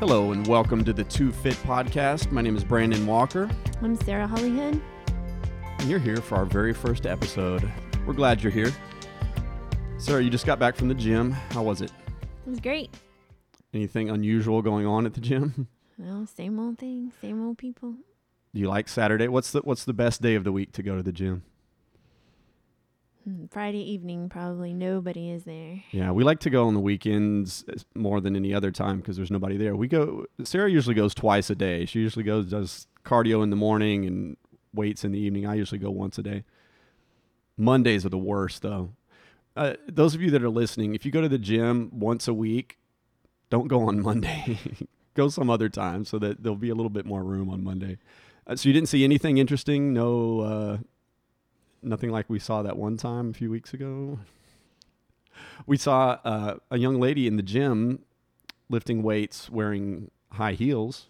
Hello and welcome to the Two Fit Podcast. My name is Brandon Walker, I'm Sarah Hollyhead. and you're here for our very first episode. We're glad you're here. Sarah, you just got back from the gym. How was it? It was great. Anything unusual going on at the gym? Well, same old thing, same old people. Do you like Saturday? What's the What's the best day of the week to go to the gym? Hmm, Friday evening, probably nobody is there. Yeah, we like to go on the weekends uh, more than any other time because there's nobody there. We go. Sarah usually goes twice a day. She usually goes does cardio in the morning and weights in the evening. I usually go once a day. Mondays are the worst though. Uh, those of you that are listening, if you go to the gym once a week, don't go on Monday. go some other time so that there'll be a little bit more room on Monday. Uh, so you didn't see anything interesting? No, uh, nothing like we saw that one time a few weeks ago we saw uh, a young lady in the gym lifting weights wearing high heels.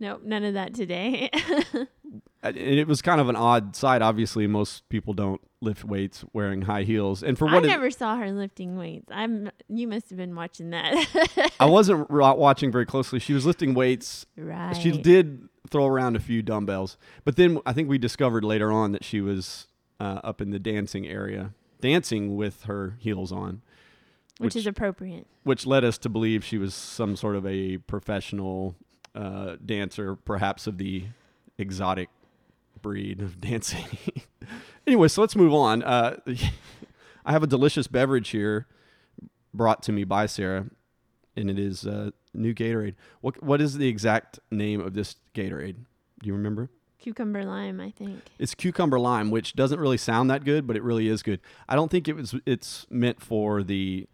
Nope, none of that today. Uh, And it was kind of an odd sight. Obviously, most people don't lift weights wearing high heels. And for I what it- never saw her lifting weights. I'm. You must have been watching that. I wasn't ra- watching very closely. She was lifting weights. right. She did throw around a few dumbbells, but then I think we discovered later on that she was uh, up in the dancing area, dancing with her heels on. which, is appropriate. which led us to believe she was some sort of a professional uh, dancer, perhaps of the exotic breed of dancing. anyway, so let's move on. Uh, I have a delicious beverage here brought to me by Sarah, and it is uh, new Gatorade. What what is the exact name of this Gatorade? Do you remember? Cucumber lime, I think. It's cucumber lime, which doesn't really sound that good, but it really is good. I don't think it was. It's meant for the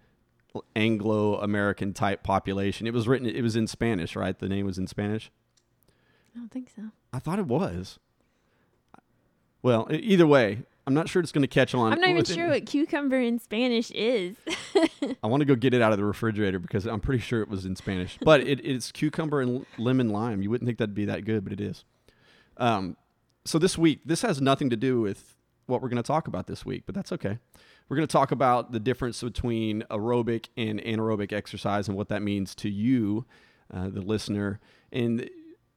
Anglo American type population. It was written. It was in Spanish, right? The name was in Spanish. I don't think so. I thought it was. Well, either way, I'm not sure it's going to catch on. I'm not even sure what cucumber in Spanish is. I want to go get it out of the refrigerator because I'm pretty sure it was in Spanish. But it, it's cucumber and lemon lime. You wouldn't think that'd be that good, but it is. Um, so this week, this has nothing to do with what we're going to talk about this week, but that's okay. We're going to talk about the difference between aerobic and anaerobic exercise and what that means to you, uh, the listener. And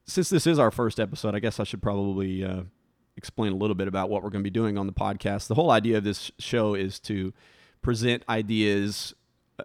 since this is our first episode, I guess I should probably uh, explain a little bit about what we're going to be doing on the podcast. The whole idea of this show is to present ideas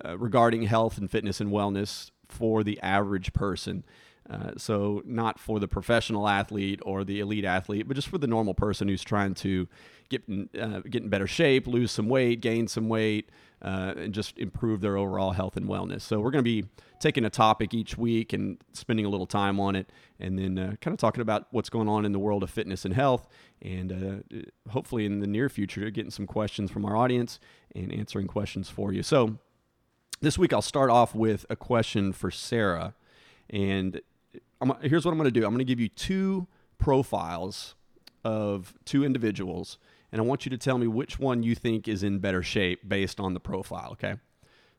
uh, regarding health and fitness and wellness for the average person. Uh, so, not for the professional athlete or the elite athlete, but just for the normal person who's trying to get uh, get in better shape, lose some weight, gain some weight, uh, and just improve their overall health and wellness. So, we're going to be taking a topic each week and spending a little time on it, and then uh, kind of talking about what's going on in the world of fitness and health, and uh, hopefully in the near future, getting some questions from our audience and answering questions for you. So, this week I'll start off with a question for Sarah, and I'm, here's what I'm going to do. I'm going to give you two profiles of two individuals, and I want you to tell me which one you think is in better shape based on the profile. Okay.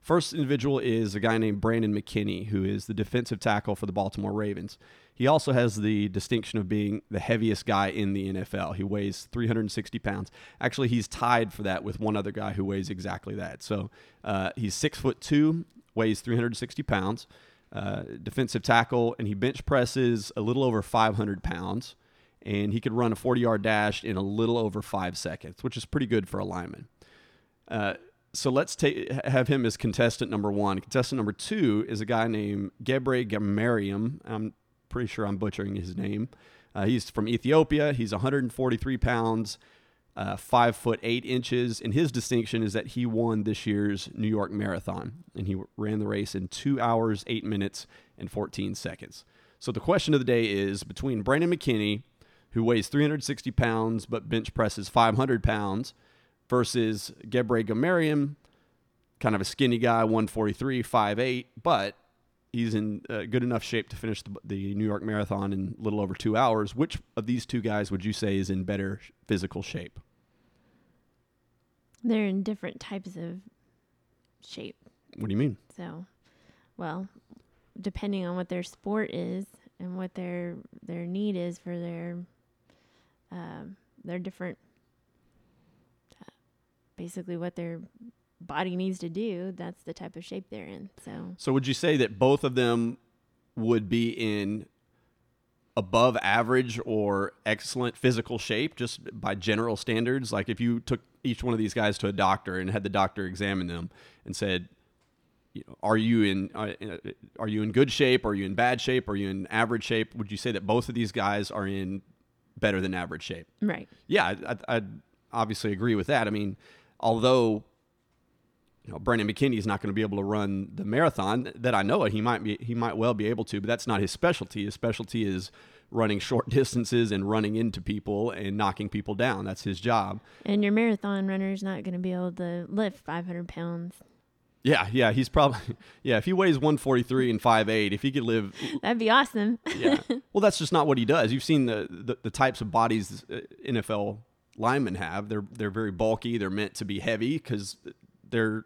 First individual is a guy named Brandon McKinney, who is the defensive tackle for the Baltimore Ravens. He also has the distinction of being the heaviest guy in the NFL. He weighs 360 pounds. Actually, he's tied for that with one other guy who weighs exactly that. So uh, he's six foot two, weighs 360 pounds, uh, defensive tackle, and he bench presses a little over 500 pounds. And he could run a 40 yard dash in a little over five seconds, which is pretty good for a lineman. Uh, so let's have him as contestant number one. Contestant number two is a guy named Gebre Gamariam. I'm pretty sure I'm butchering his name. Uh, he's from Ethiopia. He's 143 pounds, uh, five foot eight inches, and his distinction is that he won this year's New York Marathon, and he ran the race in two hours, eight minutes, and 14 seconds. So the question of the day is between Brandon McKinney, who weighs 360 pounds but bench presses 500 pounds, versus Gebre Gamariam, kind of a skinny guy, 143, 5'8, but he's in uh, good enough shape to finish the, the New York Marathon in a little over two hours. Which of these two guys would you say is in better physical shape? They're in different types of shape. What do you mean? So, well, depending on what their sport is and what their their need is for their um, their different, uh, basically what their body needs to do. That's the type of shape they're in. So So would you say that both of them would be in above average or excellent physical shape just by general standards. Like if you took each one of these guys to a doctor and had the doctor examine them and said, you know, are you in uh, are you in good shape? Are you in bad shape? Are you in average shape? Would you say that both of these guys are in better than average shape? Right. Yeah, I, I, I'd obviously agree with that. I mean, although you know, Brandon McKinney is not going to be able to run the marathon that I know it. He might be, he might well be able to, but that's not his specialty. His specialty is running short distances and running into people and knocking people down. That's his job. And your marathon runner is not going to be able to lift 500 pounds. Yeah, yeah, he's probably yeah. If he weighs 143 and 5'8", if he could live, that'd be awesome. yeah. Well, that's just not what he does. You've seen the the, the types of bodies uh, NFL linemen have. They're they're very bulky. They're meant to be heavy because they're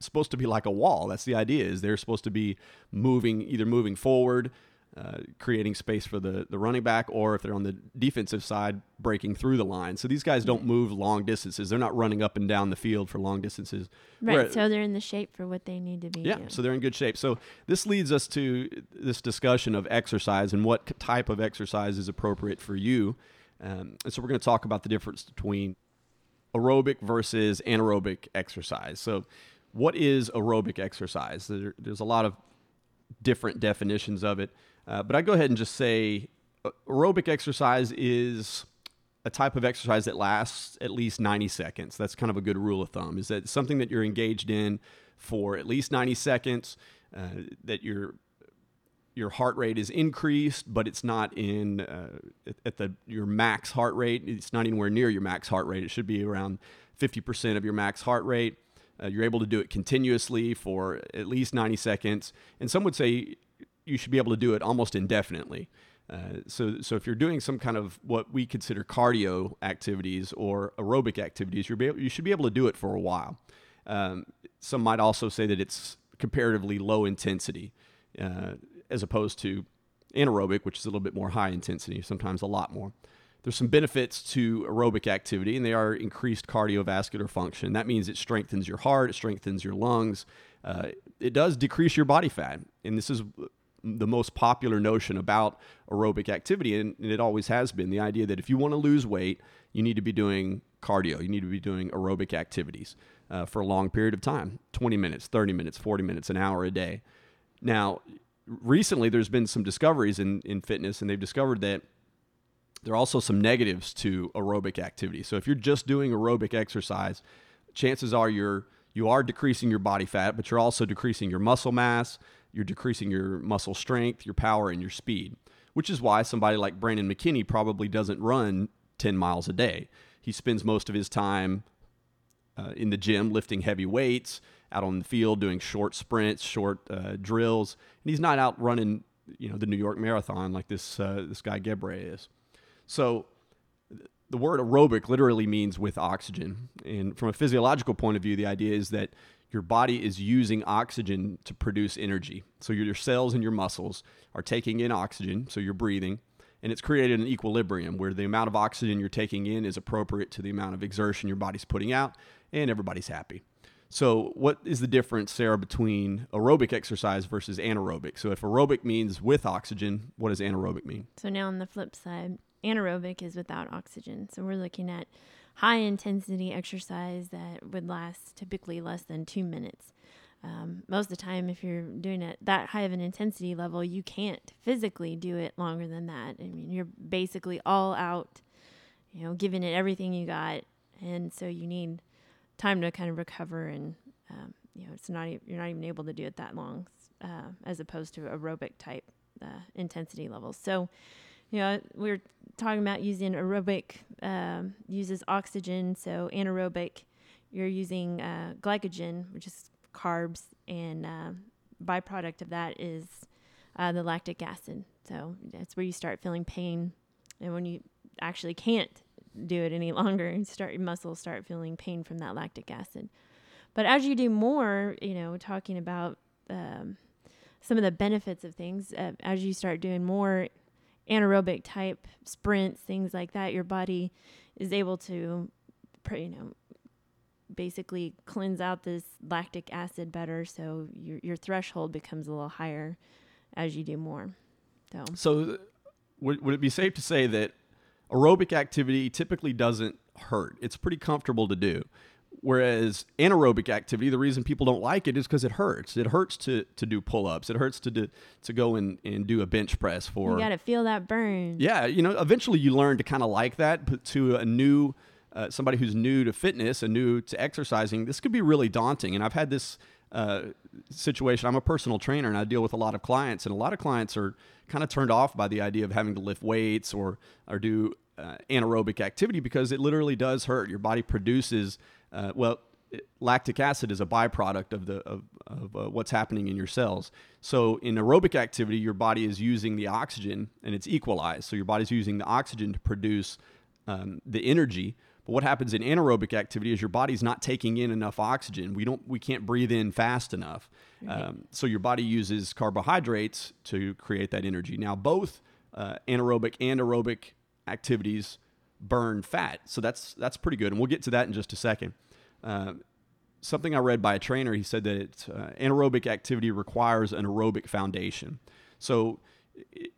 supposed to be like a wall. That's the idea. Is they're supposed to be moving either moving forward, uh, creating space for the the running back, or if they're on the defensive side, breaking through the line. So these guys don't move long distances. They're not running up and down the field for long distances. Right. Where, so they're in the shape for what they need to be. Yeah. So they're in good shape. So this leads us to this discussion of exercise and what type of exercise is appropriate for you. Um, and so we're going to talk about the difference between aerobic versus anaerobic exercise. So what is aerobic exercise? There, there's a lot of different definitions of it, uh, but I go ahead and just say uh, aerobic exercise is a type of exercise that lasts at least 90 seconds. That's kind of a good rule of thumb. Is that something that you're engaged in for at least 90 seconds? Uh, that your your heart rate is increased, but it's not in uh, at the your max heart rate. It's not anywhere near your max heart rate. It should be around 50% of your max heart rate. Uh, you're able to do it continuously for at least 90 seconds. And some would say you should be able to do it almost indefinitely. Uh, so, so if you're doing some kind of what we consider cardio activities or aerobic activities, you're able, you should be able to do it for a while. Um, some might also say that it's comparatively low intensity, uh, as opposed to anaerobic, which is a little bit more high intensity, sometimes a lot more. There's some benefits to aerobic activity, and they are increased cardiovascular function. That means it strengthens your heart, it strengthens your lungs. Uh, it does decrease your body fat, and this is the most popular notion about aerobic activity, and, and it always has been the idea that if you want to lose weight, you need to be doing cardio, you need to be doing aerobic activities uh, for a long period of time 20 minutes, 30 minutes, 40 minutes, an hour a day. Now, recently there's been some discoveries in, in fitness, and they've discovered that there are also some negatives to aerobic activity. So if you're just doing aerobic exercise, chances are you're you are decreasing your body fat, but you're also decreasing your muscle mass, you're decreasing your muscle strength, your power, and your speed. Which is why somebody like Brandon McKinney probably doesn't run 10 miles a day. He spends most of his time uh, in the gym lifting heavy weights, out on the field doing short sprints, short uh, drills, and he's not out running, you know, the New York Marathon like this uh, this guy Gebre is. So the word aerobic literally means with oxygen. And from a physiological point of view, the idea is that your body is using oxygen to produce energy. So your cells and your muscles are taking in oxygen, so you're breathing, and it's created an equilibrium where the amount of oxygen you're taking in is appropriate to the amount of exertion your body's putting out, and everybody's happy. So, what is the difference, Sarah, between aerobic exercise versus anaerobic? So, if aerobic means with oxygen, what does anaerobic mean? So, now on the flip side, anaerobic is without oxygen. So we're looking at high intensity exercise that would last typically less than two minutes. Um, most of the time, if you're doing it that high of an intensity level, you can't physically do it longer than that. I mean, you're basically all out, you know, giving it everything you got, and so you need time to kind of recover. And um, you know, it's not you're not even able to do it that long, uh, as opposed to aerobic type uh, intensity levels. So you know, we are talking about using aerobic um, uses oxygen, so anaerobic, you're using uh, glycogen, which is carbs, and uh, byproduct of that is uh, the lactic acid. So that's where you start feeling pain, and when you actually can't do it any longer, you start your muscles start feeling pain from that lactic acid. But as you do more, you know, talking about um, some of the benefits of things, uh, as you start doing more anaerobic type sprints, things like that, your body is able to, you know, basically cleanse out this lactic acid better. So your, your threshold becomes a little higher. as you do more. So So, th- would, would it be safe to say that aerobic activity typically doesn't hurt? It's pretty comfortable to do. Whereas anaerobic activity, the reason people don't like it is because it hurts. It hurts to, to do pull ups. It hurts to do, to go and, and do a bench press for. you got to feel that burn. Yeah, you know, eventually you learn to kind of like that, but to a new uh, somebody who's new to fitness and new to exercising, this could be really daunting. And I've had this uh, situation. I'm a personal trainer, and I deal with a lot of clients, and a lot of clients are kind of turned off by the idea of having to lift weights or or do uh, anaerobic activity because it literally does hurt. Your body produces uh, well. Lactic acid is a byproduct of the of, of uh, what's happening in your cells. So in aerobic activity, your body is using the oxygen and it's equalized. So your body's using the oxygen to produce um, the energy. But what happens in anaerobic activity is your body's not taking in enough oxygen. We don't, we can't breathe in fast enough. Um, so your body uses carbohydrates to create that energy. Now, both uh, anaerobic and aerobic activities burn fat, so that's that's pretty good. And we'll get to that in just a second. Um, something I read by a trainer, he said that uh, anaerobic activity requires an aerobic foundation. So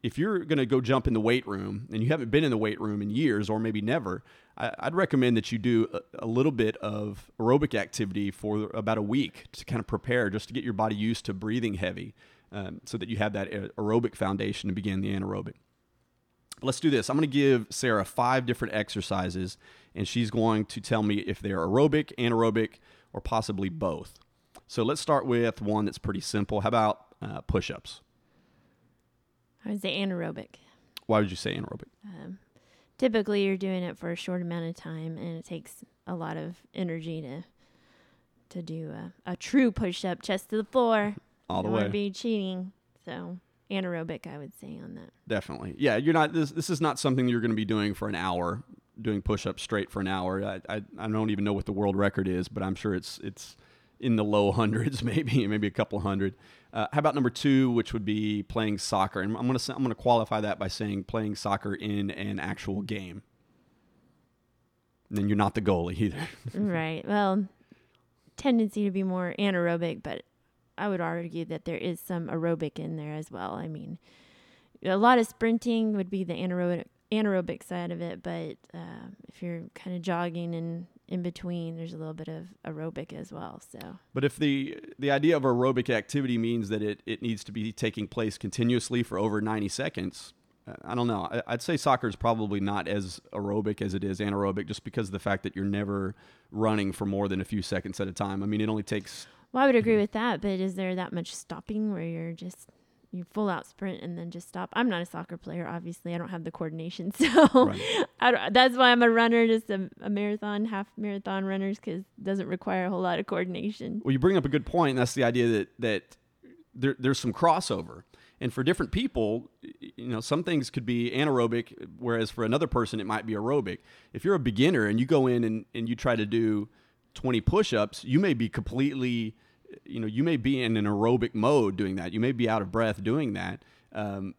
if you're going to go jump in the weight room and you haven't been in the weight room in years or maybe never, I, I'd recommend that you do a, a little bit of aerobic activity for about a week to kind of prepare, just to get your body used to breathing heavy, um, so that you have that aerobic foundation to begin the anaerobic. Let's do this. I'm going to give Sarah five different exercises, and she's going to tell me if they're aerobic, anaerobic, or possibly both. So let's start with one that's pretty simple. How about uh, push ups? I would say anaerobic. Why would you say anaerobic? Um, typically, you're doing it for a short amount of time, and it takes a lot of energy to to do a, a true push up, chest to the floor. All the way. to be cheating. So anaerobic, I would say on that. Definitely. Yeah, you're not. This, this is not something you're going to be doing for an hour, doing push-ups straight for an hour. I, I I don't even know what the world record is, but I'm sure it's it's in the low hundreds, maybe maybe a couple hundred. Uh, how about number two, which would be playing soccer? And I'm gonna I'm gonna qualify that by saying playing soccer in an actual game. And then you're not the goalie either. right. Well, tendency to be more anaerobic, but I would argue that there is some aerobic in there as well. I mean, a lot of sprinting would be the anaerobic anaerobic side of it, but uh, if you're kind of jogging and in between, there's a little bit of aerobic as well. So But if the the idea of aerobic activity means that it, it needs to be taking place continuously for over 90 seconds, I don't know. I'd say soccer is probably not as aerobic as it is anaerobic just because of the fact that you're never running for more than a few seconds at a time. I mean, it only takes. Well, I would agree mm-hmm. with that, but is there that much stopping where you're just you full out sprint and then just stop? I'm not a soccer player, obviously. I don't have the coordination, so Right. That's why I'm a runner, just a, a marathon, half marathon runners, because it doesn't require a whole lot of coordination. Well, you bring up a good point, and that's the idea that that there, there's some crossover. And for different people, you know, some things could be anaerobic, whereas for another person it might be aerobic. If you're a beginner and you go in and, and you try to do 20 push-ups, you may be completely, you know, you may be in an aerobic mode doing that. You may be out of breath doing that. Um,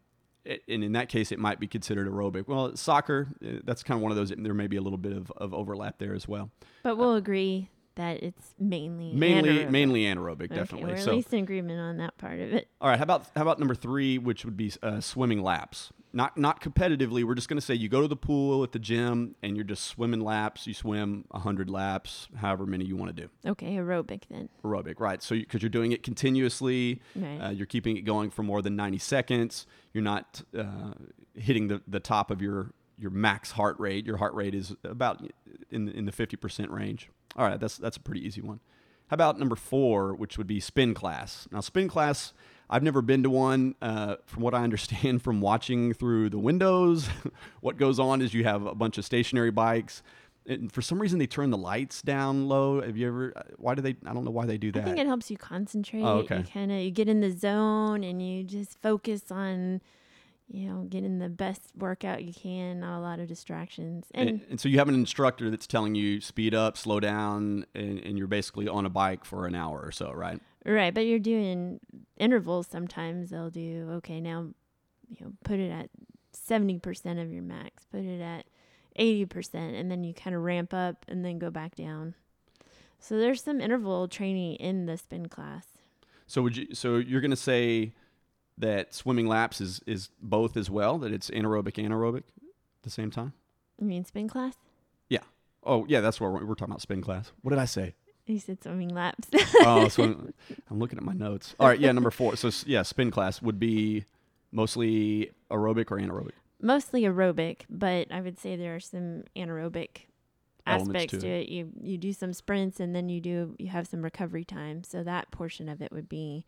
and in that case, it might be considered aerobic. Well, soccer, uh, that's kind of one of those. There may be a little bit of, of overlap there as well. But we'll agree that it's mainly Mainly, anaerobic. mainly anaerobic, Okay, definitely. we're at so, least in agreement on that part of it. All right, how about how about number three, which would be uh, swimming laps? Not not competitively. We're just going to say you go to the pool at the gym and you're just swimming laps. You swim hundred laps, however many you want to do. Okay, aerobic then. Aerobic, right? So because you, are doing it continuously, Right. uh, you're keeping it going for more than ninety seconds. You're not uh, hitting the, the top of your your max heart rate. Your heart rate is about in in the fifty percent range. All right, that's that's a pretty easy one. How about number four, which would be spin class? Now, spin class, I've never been to one. Uh, from what I understand from watching through the windows, what goes on is you have a bunch of stationary bikes. And for some reason, they turn the lights down low. Have you ever? uh, Why do they? I don't know why they do that. I think it helps you concentrate. Oh, okay. You kind of you get in the zone and you just focus on, you know, getting the best workout you can. Not a lot of distractions. And, and, and so you have an instructor that's telling you speed up, slow down, and, and you're basically on a bike for an hour or so, right? right, but you're doing intervals. Sometimes they'll do okay. Now, you know, put it at seventy percent of your max. Put it at eighty percent, and then you kind of ramp up and then go back down. So there's some interval training in the spin class. So would you? So you're going to say that swimming laps is is both as well. That it's anaerobic anaerobic at the same time. You mean spin class? Yeah. Oh yeah, that's what we're, we're talking about. Spin class. What did I say? You said swimming laps. oh, I'm, looking at my notes. All right, yeah, number four. So yeah, spin class would be mostly aerobic or anaerobic. Mostly aerobic, but I would say there are some anaerobic aspects to to it. You you do some sprints and then you do you have some recovery time. So that portion of it would be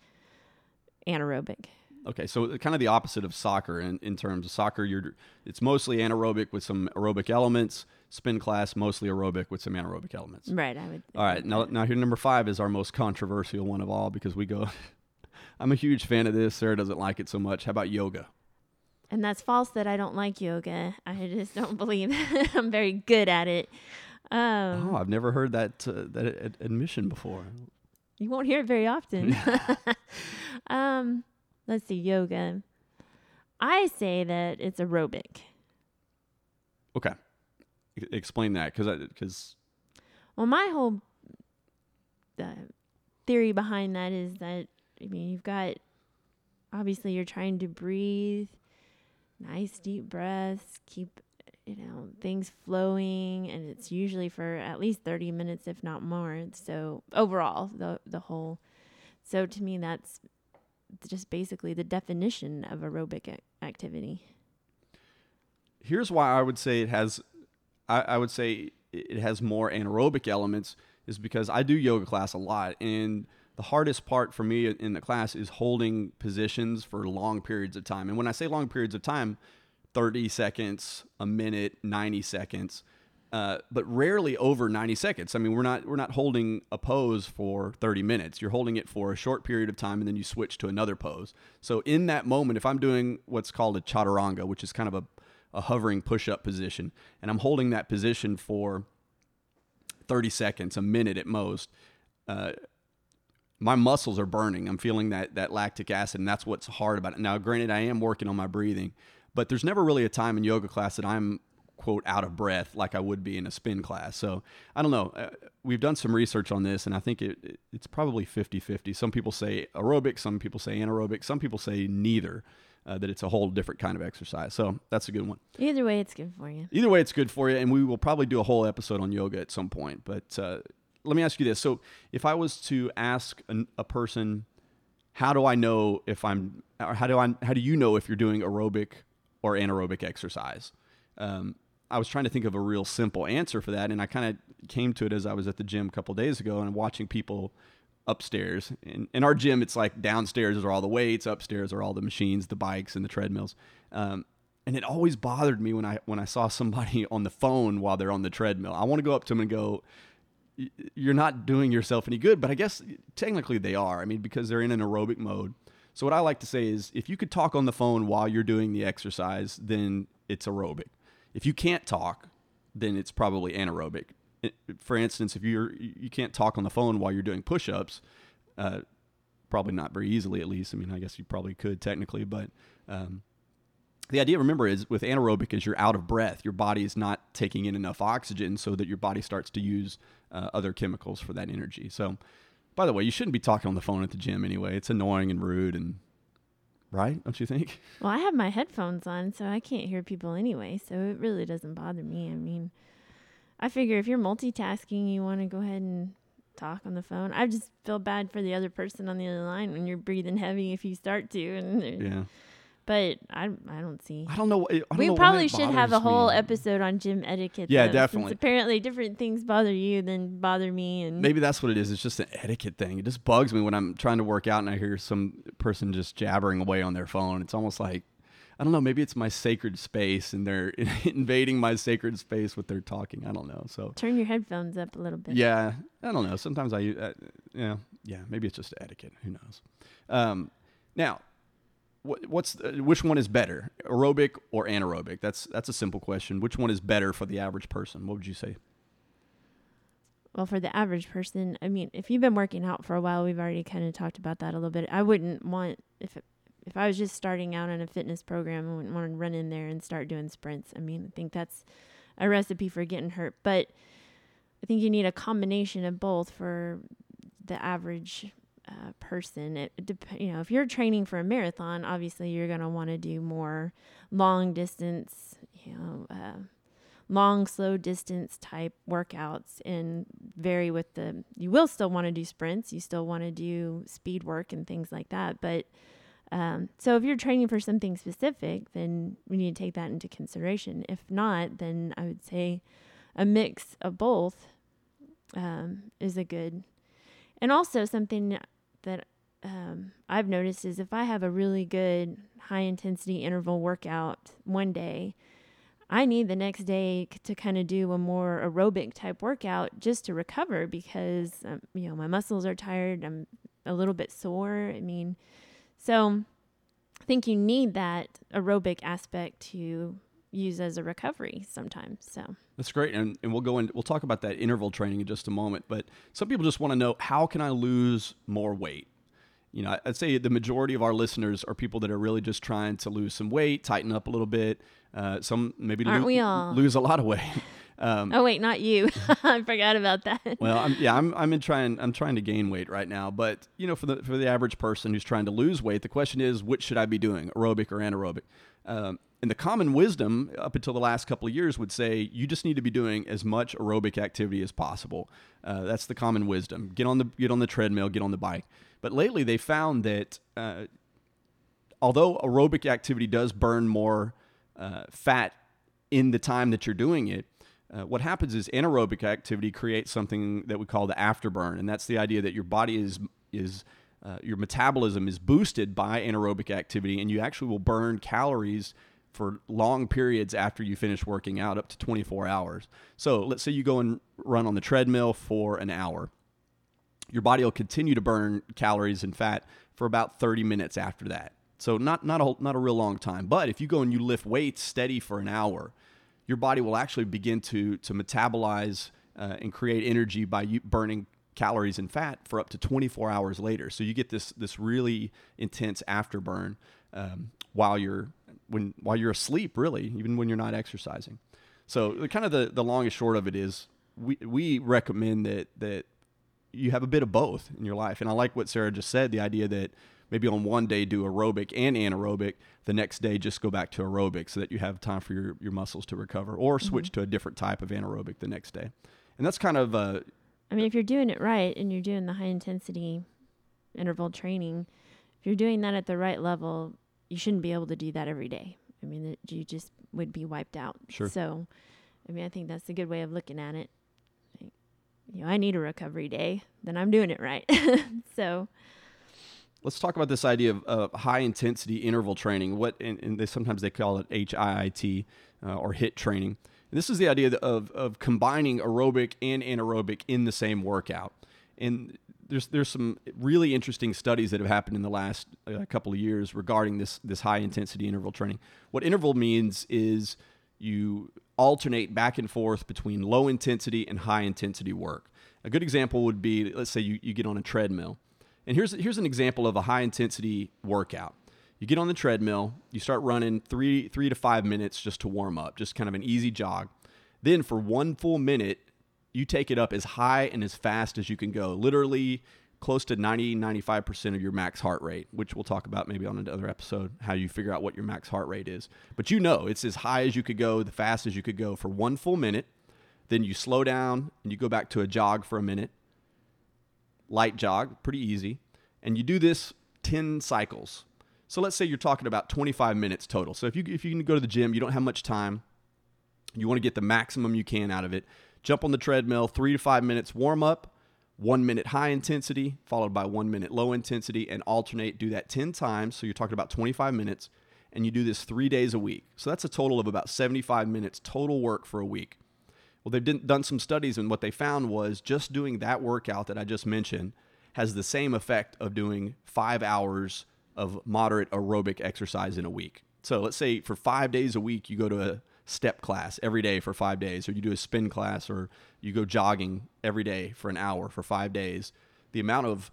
anaerobic. Okay, so kind of the opposite of soccer in, in terms of soccer. You're it's mostly anaerobic with some aerobic elements. Spin class mostly aerobic with some anaerobic elements. Right, I would All right, now now here number five is our most controversial one of all because we go. I'm a huge fan of this. Sarah doesn't like it so much. How about yoga? And that's false that I don't like yoga. I just don't believe I'm very good at it. Um, oh, I've never heard that uh, that ad- admission before. You won't hear it very often. um, let's see, yoga. I say that it's aerobic. Okay, E- explain that because I because Well, my whole uh, theory behind that is that I mean you've got obviously you're trying to breathe, nice deep breaths, keep you know things flowing, and it's usually for at least thirty minutes, if not more. So overall, the the whole. So to me, that's just basically the definition of aerobic ac- activity. here's why I would say it has. I, I would say it has more anaerobic elements is because I do yoga class a lot, and the hardest part for me in the class is holding positions for long periods of time. And when I say long periods of time, 30 seconds, a minute, 90 seconds, uh, but rarely over 90 seconds. I mean, we're not we're not holding a pose for 30 minutes. You're holding it for a short period of time, and then you switch to another pose. So in that moment, if I'm doing what's called a chaturanga, which is kind of a, a hovering push-up position, and I'm holding that position for 30 seconds, a minute at most, uh, my muscles are burning. I'm feeling that that lactic acid, and that's what's hard about it. Now, granted, I am working on my breathing, but there's never really a time in yoga class that I'm quote out of breath like I would be in a spin class. So I don't know. Uh, we've done some research on this, and I think it, it it's probably 50-50. Some people say aerobic, some people say anaerobic, some people say neither. Uh, that it's a whole different kind of exercise. So that's a good one. Either way, it's good for you. Either way, it's good for you, and we will probably do a whole episode on yoga at some point. But uh, let me ask you this: so, if I was to ask an, a person, how do I know if I'm, or how do I, how do you know if you're doing aerobic or anaerobic exercise? Um, I was trying to think of a real simple answer for that, and I kind of came to it as I was at the gym a couple days ago and watching people upstairs. In, in our gym, it's like downstairs are all the weights, upstairs are all the machines, the bikes, and the treadmills. Um, and it always bothered me when I when I saw somebody on the phone while they're on the treadmill. I want to go up to them and go, "You're not doing yourself any good." But I guess technically they are. I mean, because they're in an aerobic mode. So what I like to say is, if you could talk on the phone while you're doing the exercise, then it's aerobic. If you can't talk, then it's probably anaerobic. For instance, if you're you can't talk on the phone while you're doing push-ups, uh, probably not very easily at least. I mean, I guess you probably could technically, but um, the idea remember is with anaerobic is you're out of breath. Your body is not taking in enough oxygen, so that your body starts to use uh, other chemicals for that energy. So, by the way, you shouldn't be talking on the phone at the gym anyway. It's annoying and rude, and right? Don't you think? Well, I have my headphones on, so I can't hear people anyway. So it really doesn't bother me. I mean, I figure if you're multitasking, you want to go ahead and talk on the phone. I just feel bad for the other person on the other line when you're breathing heavy if you start to. And Yeah. But I, I don't see. I don't know. I don't we know probably should have a whole me. episode on gym etiquette. Yeah, though, definitely. Apparently, different things bother you than bother me, and Maybe that's what it is. It's just an etiquette thing. It just bugs me when I'm trying to work out and I hear some person just jabbering away on their phone. It's almost like, I don't know, maybe it's my sacred space and they're invading my sacred space with their talking. I don't know. So, turn your headphones up a little bit. yeah, I don't know. Sometimes I, uh, yeah, yeah, maybe it's just etiquette. Who knows? Um, now, what's uh, which one is better, aerobic or anaerobic? That's that's a simple question. Which one is better for the average person? What would you say? Well, for the average person, I mean, if you've been working out for a while, we've already kind of talked about that a little bit. I wouldn't want if if I was just starting out on a fitness program, I wouldn't want to run in there and start doing sprints. I mean, I think that's a recipe for getting hurt. But I think you need a combination of both for the average uh, person. It dep- you know, if you're training for a marathon, obviously you're going to want to do more long distance, you know, uh, long, slow distance type workouts and vary with the. You will still want to do sprints. You still want to do speed work and things like that. But um, so if you're training for something specific, then we need to take that into consideration. If not, then I would say a mix of both um, is a good. And also something that um, I've noticed is if I have a really good high intensity interval workout one day, I need the next day to kind of do a more aerobic type workout just to recover because um, you know my muscles are tired. I'm a little bit sore. I mean, so I think you need that aerobic aspect to use as a recovery sometimes. So That's great, and, and we'll go in. We'll talk about that interval training in just a moment. But some people just want to know how can I lose more weight. You know, I'd say the majority of our listeners are people that are really just trying to lose some weight, tighten up a little bit. Uh, some maybe Aren't lo- we all? lose a lot of weight. Um, oh wait, not you. I forgot about that. well, I'm, yeah, I'm I'm in trying I'm trying to gain weight right now, but you know, for the for the average person who's trying to lose weight, the question is, which should I be doing, aerobic or anaerobic? Um, and the common wisdom up until the last couple of years would say you just need to be doing as much aerobic activity as possible. Uh, that's the common wisdom. Get on the get on the treadmill, get on the bike. But lately, they found that uh, although aerobic activity does burn more uh, fat in the time that you're doing it, uh, what happens is anaerobic activity creates something that we call the afterburn, and that's the idea that your body is is uh, your metabolism is boosted by anaerobic activity, and you actually will burn calories for long periods after you finish working out, up to 24 hours. So let's say you go and run on the treadmill for an hour your body will continue to burn calories and fat for about 30 minutes after that. So not not a not a real long time. But if you go and you lift weights steady for an hour, your body will actually begin to to metabolize uh, and create energy by burning calories and fat for up to 24 hours later. So you get this this really intense afterburn um, while you're when while you're asleep, really, even when you're not exercising. So the kind of the the long and short of it is we we recommend that that you have a bit of both in your life. And I like what Sarah just said the idea that maybe on one day do aerobic and anaerobic, the next day just go back to aerobic so that you have time for your, your muscles to recover or mm-hmm. switch to a different type of anaerobic the next day. And that's kind of, a I mean, if you're doing it right and you're doing the high intensity interval training, if you're doing that at the right level, you shouldn't be able to do that every day. I mean, you just would be wiped out. Sure. So, I mean, I think that's a good way of looking at it. Like, You know, I need a recovery day, then I'm doing it right. so, let's talk about this idea of, of high intensity interval training. What, and, and they, sometimes they call it HIIT uh, or HIT training. And this is the idea of, of combining aerobic and anaerobic in the same workout. And there's there's some really interesting studies that have happened in the last uh, couple of years regarding this this high intensity interval training. What interval means is you alternate back and forth between low intensity and high intensity work. A good example would be let's say you, you get on a treadmill. And here's here's an example of a high intensity workout. You get on the treadmill, you start running three three to five minutes just to warm up, just kind of an easy jog. Then for one full minute, you take it up as high and as fast as you can go, literally close to 90 95% of your max heart rate, which we'll talk about maybe on another episode how you figure out what your max heart rate is. But you know, it's as high as you could go, the fast as you could go for one full minute. Then you slow down and you go back to a jog for a minute. Light jog, pretty easy. And you do this 10 cycles. So let's say you're talking about 25 minutes total. So if you if you can go to the gym, you don't have much time. You want to get the maximum you can out of it. Jump on the treadmill, 3 to 5 minutes warm up, 1 minute high intensity followed by 1 minute low intensity and alternate do that 10 times. So you're talking about 25 minutes and you do this 3 days a week. So that's a total of about 75 minutes total work for a week. Well, they've done- done some studies, and what they found was just doing that workout that I just mentioned has the same effect of doing five hours of moderate aerobic exercise in a week. So let's say for five days a week, you go to a step class every day for five days, or you do a spin class, or you go jogging every day for an hour for five days. The amount of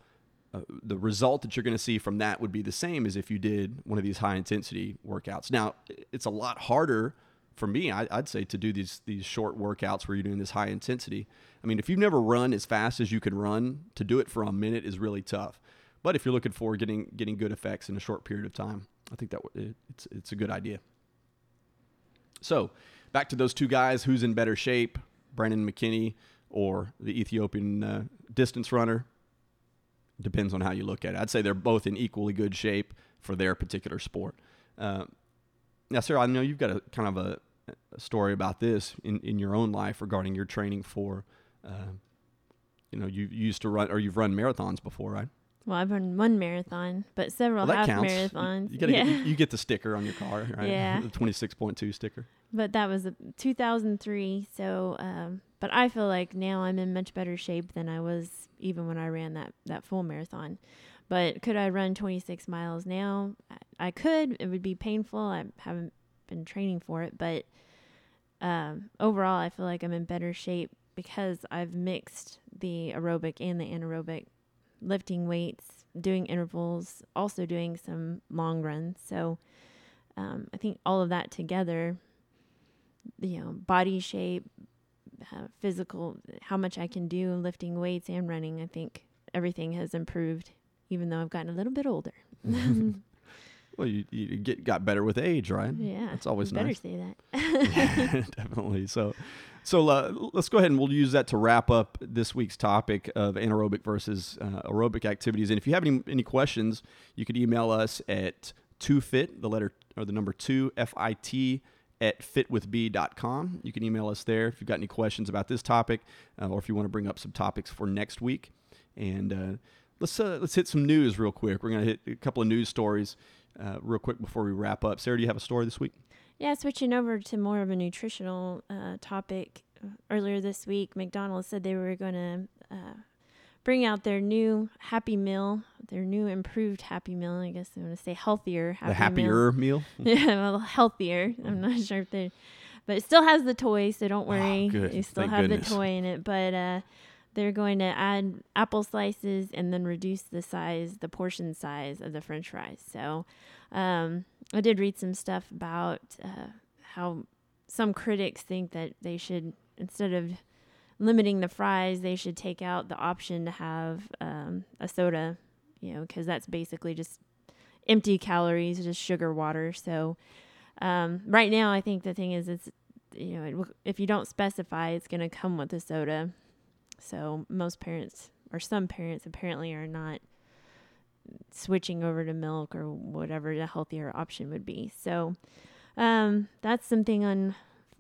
uh, the result that you're going to see from that would be the same as if you did one of these high intensity workouts. Now, it's a lot harder for me, I, I'd say, to do these these short workouts where you're doing this high intensity. I mean, if you've never run as fast as you can run, to do it for a minute is really tough. but if you're looking for getting getting good effects in a short period of time, I think that it, it's it's a good idea. So back to those two guys, who's in better shape, Brandon McKinney or the Ethiopian uh, distance runner? Depends on how you look at it. I'd say they're both in equally good shape for their particular sport. Uh, now, Sarah, I know you've got a kind of a, a story about this in, in your own life regarding your training for, uh, you know, you used to run or you've run marathons before, right? Well, I've run one marathon, but several Well, half counts. marathons. You, you, gotta yeah. get, you get the sticker on your car, right? Yeah. the 26.2 sticker. But that was a 2003. So, um, but I feel like now I'm in much better shape than I was even when I ran that, that full marathon. But could I run 26 miles now? I, I could. It would be painful. I haven't been training for it. But um, overall, I feel like I'm in better shape because I've mixed the aerobic and the anaerobic lifting weights, doing intervals, also doing some long runs. So um, I think all of that together you know, body shape, uh, physical, how much I can do lifting weights and running. I think everything has improved, even though I've gotten a little bit older. Well, you, you get got better with age, right? yeah, That's always you better nice. say that. Yeah, definitely. So, so uh, let's go ahead and we'll use that to wrap up this week's topic of anaerobic versus uh, aerobic activities. And if you have any any questions, you could email us at two fit the letter or the number two f i t at fitwithb.com. You can email us there if you've got any questions about this topic, uh, or if you want to bring up some topics for next week. And uh, let's uh, let's hit some news real quick. We're gonna hit a couple of news stories uh, real quick before we wrap up. Sarah, do you have a story this week? Yeah, switching over to more of a nutritional uh, topic. Earlier this week, McDonald's said they were going to uh, bring out their new Happy Meal, their new improved Happy Meal. I guess I'm going to say healthier Happy the happier meal. yeah, well, healthier. I'm not sure if they, but it still has the toy, so don't worry. Oh. You still Thank have goodness. the toy in it, but uh, they're going to add apple slices and then reduce the size, the portion size of the French fries. So, um, I did read some stuff about uh, how some critics think that they should instead of limiting the fries, they should take out the option to have um, a soda, you know, because that's basically just empty calories, just sugar water. So um, right now, I think the thing is, it's you know, it, if you don't specify, it's going to come with a soda. So most parents or some parents apparently are not switching over to milk or whatever the healthier option would be. So um, that's something on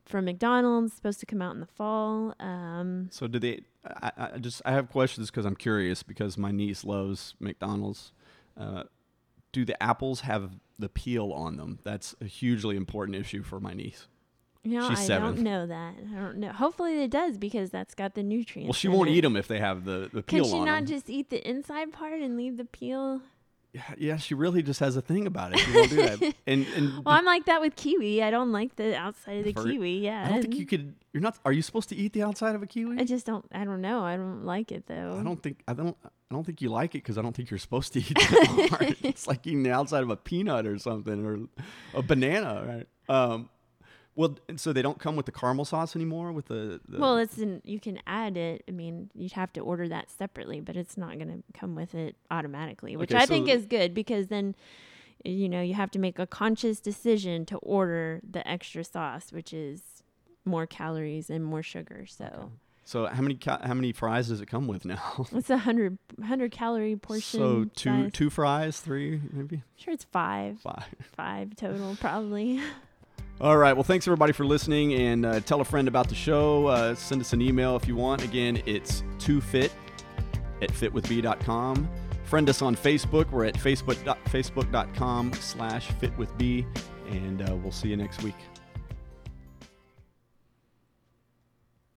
from McDonald's supposed to come out in the fall. Um, So do they? I, I just I have questions because I'm curious because my niece loves McDonald's. Uh, do the apples have the peel on them? That's a hugely important issue for my niece. Know, She's I don't know that. I don't know. Hopefully it does because that's got the nutrients. Well, she won't eat them if they have the the peel Can she on not them. just eat the inside part and leave the peel? yeah, yeah, she really just has a thing about it. She won't do that. And and Well, I'm like that with kiwi. I don't like the outside of the For- kiwi. Yeah, I don't think you could. You're not. Are you supposed to eat the outside of a kiwi? I just don't. I don't know. I don't like it though. I don't think I don't I don't think you like it because I don't think you're supposed to eat that part. it's like eating the outside of a peanut or something or a banana, right? Um, well, so they don't come with the caramel sauce anymore with the. the Well, it's in, you can add it. I mean, you'd have to order that separately, but it's not going to come with it automatically, which Okay, I think is good because then, you know, you have to make a conscious decision to order the extra sauce, which is more calories and more sugar. So so how many ca- how many fries does it come with now? it's a hundred hundred calorie portion. so two size. two fries, three maybe Sure, it's five, five. five total probably. All right. Well, thanks everybody for listening, and uh, tell a friend about the show. Uh, send us an email if you want. Again, it's two fit at fitwithb.com. Friend us on Facebook. We're at facebook facebook.com slash fitwithb, and uh, we'll see you next week.